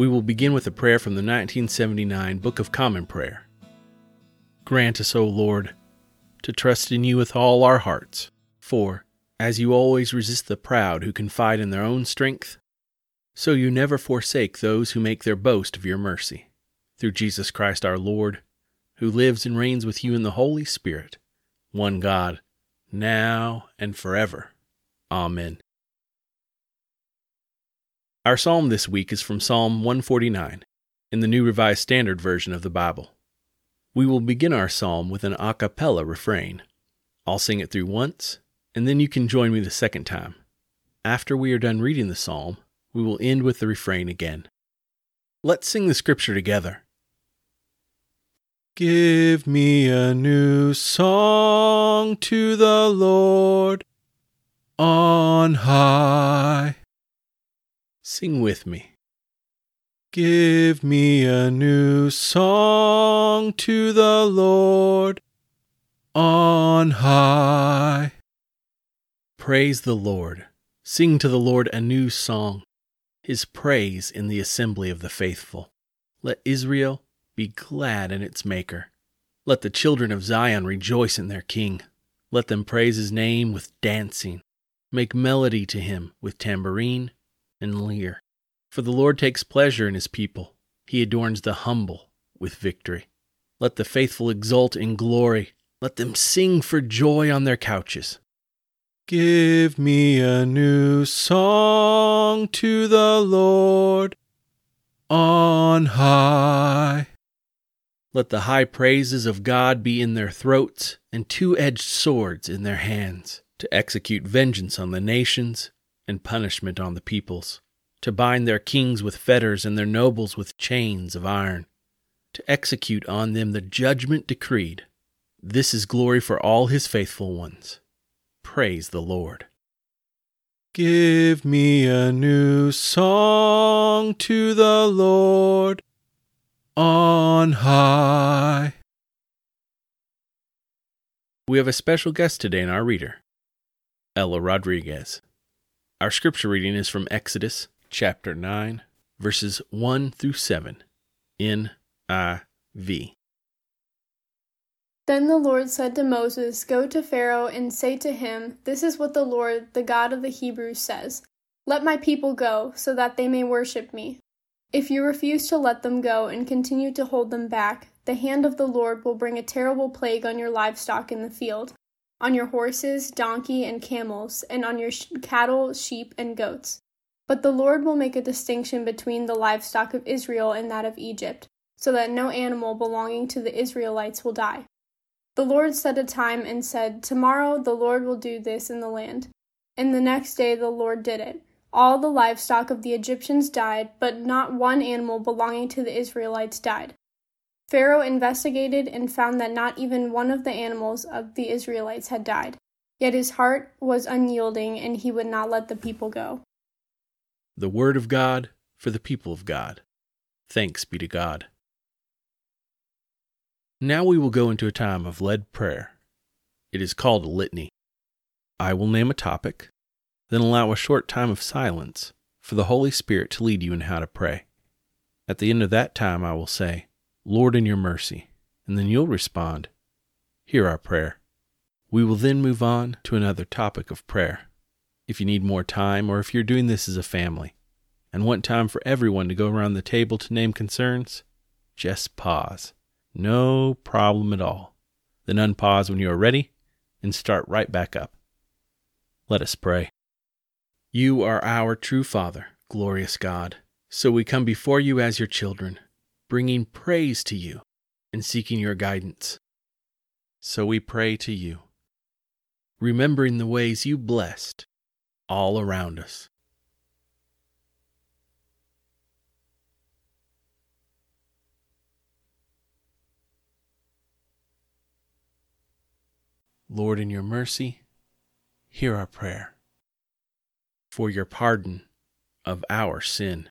We will begin with a prayer from the 1979 Book of Common Prayer. Grant us, O Lord, to trust in you with all our hearts, for, as you always resist the proud who confide in their own strength, so you never forsake those who make their boast of your mercy. Through Jesus Christ our Lord, who lives and reigns with you in the Holy Spirit, one God, now and forever. Amen. Our psalm this week is from Psalm 149 in the New Revised Standard Version of the Bible. We will begin our psalm with an a cappella refrain. I'll sing it through once, and then you can join me the second time. After we are done reading the psalm, we will end with the refrain again. Let's sing the scripture together. Give me a new song to the Lord on high. Sing with me. Give me a new song to the Lord on high. Praise the Lord. Sing to the Lord a new song, his praise in the assembly of the faithful. Let Israel be glad in its Maker. Let the children of Zion rejoice in their King. Let them praise his name with dancing. Make melody to him with tambourine and lyre. For the Lord takes pleasure in his people. He adorns the humble with victory. Let the faithful exult in glory. Let them sing for joy on their couches. Give me a new song to the Lord on high. Let the high praises of God be in their throats and two edged swords in their hands to execute vengeance on the nations and punishment on the peoples, to bind their kings with fetters and their nobles with chains of iron, to execute on them the judgment decreed. This is glory for all his faithful ones. Praise the Lord. Give me a new song to the Lord on high. We have a special guest today in our reader, Ella Rodriguez. Our scripture reading is from Exodus chapter 9, verses 1 through 7, NIV. Then the Lord said to Moses, Go to Pharaoh and say to him, This is what the Lord, the God of the Hebrews, says Let my people go, so that they may worship me. If you refuse to let them go and continue to hold them back, the hand of the Lord will bring a terrible plague on your livestock in the field on your horses, donkey, and camels, and on your sh- cattle, sheep, and goats. But the Lord will make a distinction between the livestock of Israel and that of Egypt, so that no animal belonging to the Israelites will die. The Lord set a time and said, Tomorrow the Lord will do this in the land. And the next day the Lord did it. All the livestock of the Egyptians died, but not one animal belonging to the Israelites died. Pharaoh investigated and found that not even one of the animals of the Israelites had died. Yet his heart was unyielding, and he would not let the people go. The Word of God for the people of God. Thanks be to God. Now we will go into a time of led prayer. It is called a litany. I will name a topic, then allow a short time of silence for the Holy Spirit to lead you in how to pray. At the end of that time, I will say, Lord, in your mercy. And then you'll respond, Hear our prayer. We will then move on to another topic of prayer. If you need more time, or if you're doing this as a family and want time for everyone to go around the table to name concerns, just pause. No problem at all. Then unpause when you are ready and start right back up. Let us pray. You are our true Father, glorious God. So we come before you as your children bringing praise to you, and seeking your guidance. So we pray to you, remembering the ways you blessed all around us. Lord, in your mercy, hear our prayer for your pardon of our sin.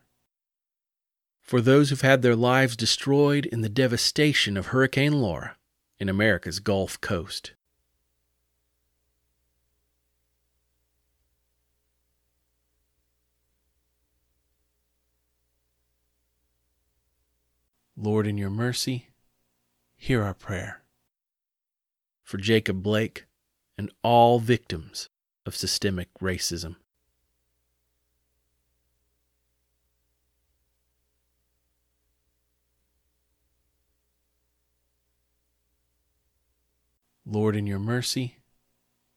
For those who've had their lives destroyed in the devastation of Hurricane Laura in America's Gulf Coast. Lord, in your mercy, hear our prayer. For Jacob Blake and all victims of systemic racism. Lord, in your mercy,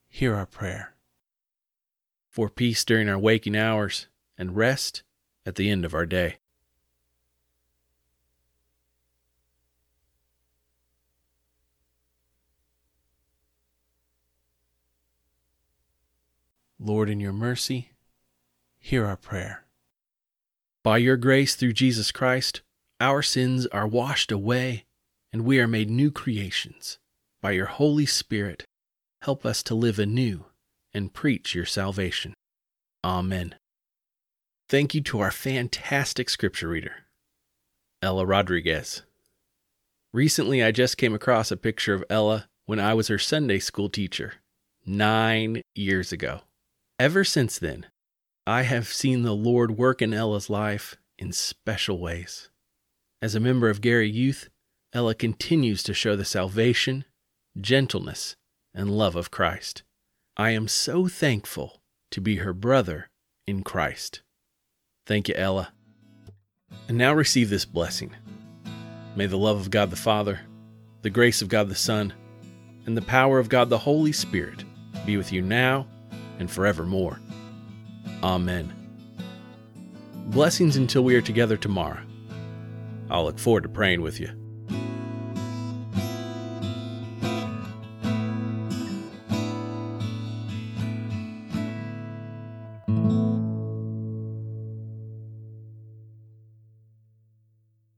hear our prayer. For peace during our waking hours and rest at the end of our day. Lord, in your mercy, hear our prayer. By your grace through Jesus Christ, our sins are washed away and we are made new creations. By your Holy Spirit, help us to live anew and preach your salvation. Amen. Thank you to our fantastic scripture reader, Ella Rodriguez. Recently, I just came across a picture of Ella when I was her Sunday school teacher, nine years ago. Ever since then, I have seen the Lord work in Ella's life in special ways. As a member of Gary Youth, Ella continues to show the salvation, gentleness, and love of Christ. I am so thankful to be her brother in Christ. Thank you, Ella. And now receive this blessing. May the love of God the Father, the grace of God the Son, and the power of God the Holy Spirit be with you now and forevermore. Amen. Blessings until we are together tomorrow. I'll look forward to praying with you.